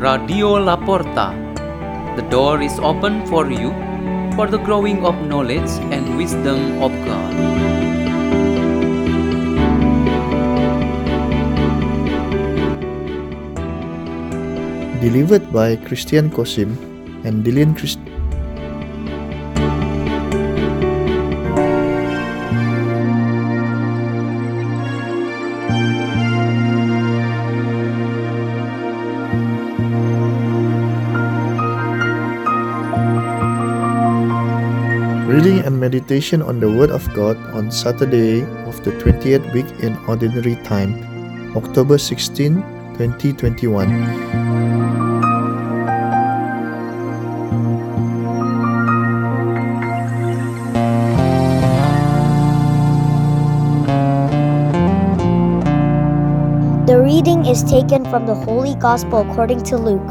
Radio Laporta. The door is open for you for the growing of knowledge and wisdom of God. Delivered by Christian Kosim and Dylan Christ. Reading and meditation on the Word of God on Saturday of the 20th week in Ordinary Time, October 16, 2021. The reading is taken from the Holy Gospel according to Luke.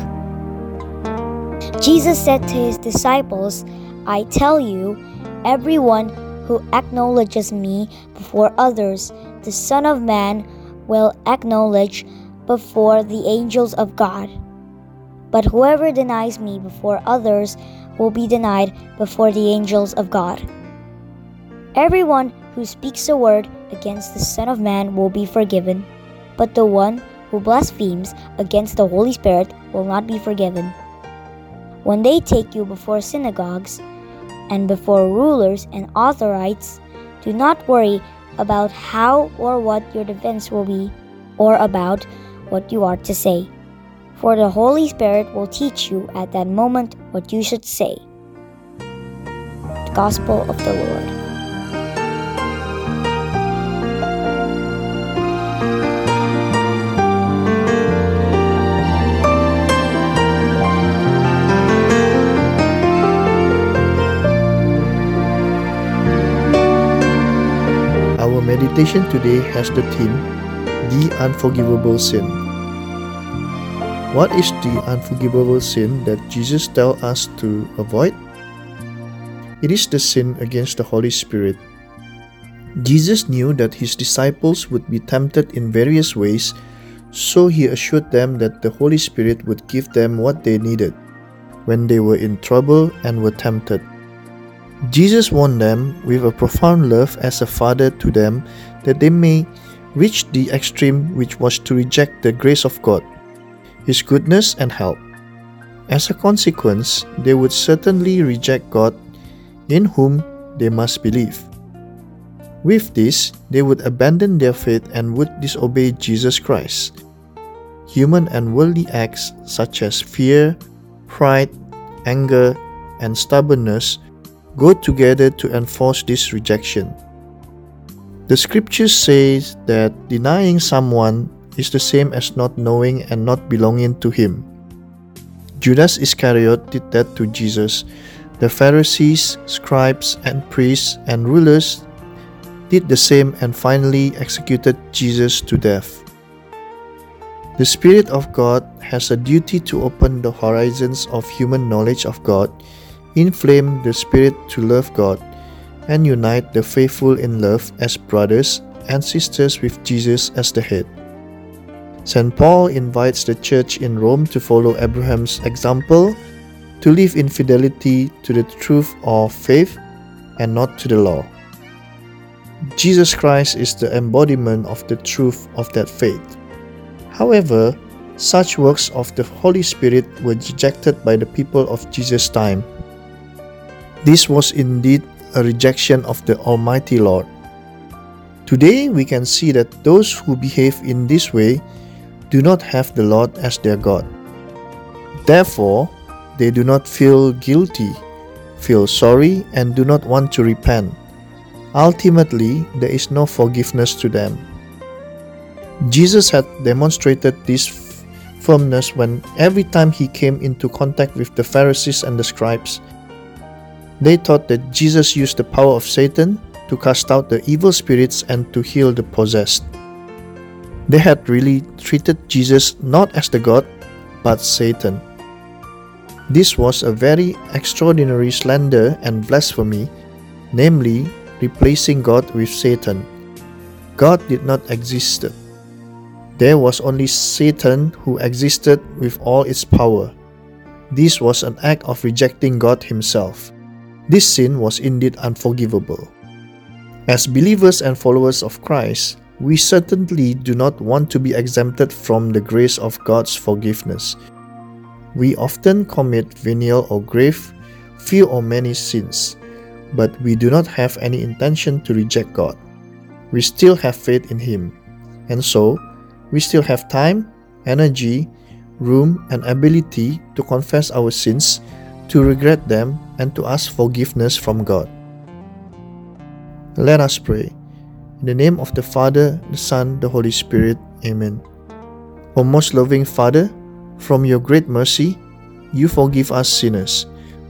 Jesus said to his disciples, I tell you, everyone who acknowledges me before others, the Son of Man will acknowledge before the angels of God. But whoever denies me before others will be denied before the angels of God. Everyone who speaks a word against the Son of Man will be forgiven, but the one who blasphemes against the Holy Spirit will not be forgiven. When they take you before synagogues and before rulers and authorities, do not worry about how or what your defense will be, or about what you are to say. For the Holy Spirit will teach you at that moment what you should say. The Gospel of the Lord. Meditation today has the theme The Unforgivable Sin. What is the unforgivable sin that Jesus tells us to avoid? It is the sin against the Holy Spirit. Jesus knew that his disciples would be tempted in various ways, so he assured them that the Holy Spirit would give them what they needed when they were in trouble and were tempted. Jesus warned them with a profound love as a father to them that they may reach the extreme which was to reject the grace of God, His goodness and help. As a consequence, they would certainly reject God, in whom they must believe. With this, they would abandon their faith and would disobey Jesus Christ. Human and worldly acts such as fear, pride, anger, and stubbornness go together to enforce this rejection. The scriptures says that denying someone is the same as not knowing and not belonging to him. Judas Iscariot did that to Jesus. The Pharisees, scribes, and priests and rulers did the same and finally executed Jesus to death. The Spirit of God has a duty to open the horizons of human knowledge of God inflame the spirit to love God, and unite the faithful in love as brothers and sisters with Jesus as the head. St. Paul invites the church in Rome to follow Abraham's example, to live in fidelity to the truth of faith and not to the law. Jesus Christ is the embodiment of the truth of that faith. However, such works of the Holy Spirit were rejected by the people of Jesus' time. This was indeed a rejection of the Almighty Lord. Today we can see that those who behave in this way do not have the Lord as their God. Therefore, they do not feel guilty, feel sorry, and do not want to repent. Ultimately, there is no forgiveness to them. Jesus had demonstrated this firmness when every time he came into contact with the Pharisees and the scribes, they thought that Jesus used the power of Satan to cast out the evil spirits and to heal the possessed. They had really treated Jesus not as the God, but Satan. This was a very extraordinary slander and blasphemy, namely, replacing God with Satan. God did not exist. There was only Satan who existed with all its power. This was an act of rejecting God Himself. This sin was indeed unforgivable. As believers and followers of Christ, we certainly do not want to be exempted from the grace of God's forgiveness. We often commit venial or grave, few or many sins, but we do not have any intention to reject God. We still have faith in Him, and so we still have time, energy, room, and ability to confess our sins, to regret them, and to ask forgiveness from God. Let us pray. In the name of the Father, the Son, the Holy Spirit. Amen. O most loving Father, from your great mercy, you forgive us sinners.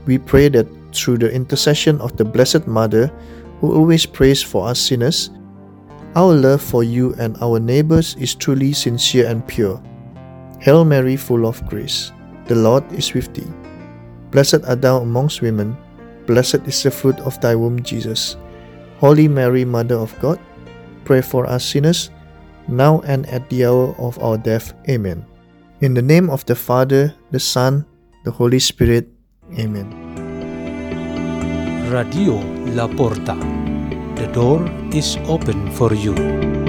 We pray that through the intercession of the Blessed Mother, who always prays for us sinners, our love for you and our neighbors is truly sincere and pure. Hail Mary, full of grace, the Lord is with thee. Blessed art thou amongst women, blessed is the fruit of thy womb, Jesus. Holy Mary, Mother of God, pray for us sinners, now and at the hour of our death. Amen. In the name of the Father, the Son, the Holy Spirit. Amen. Radio La Porta. The door is open for you.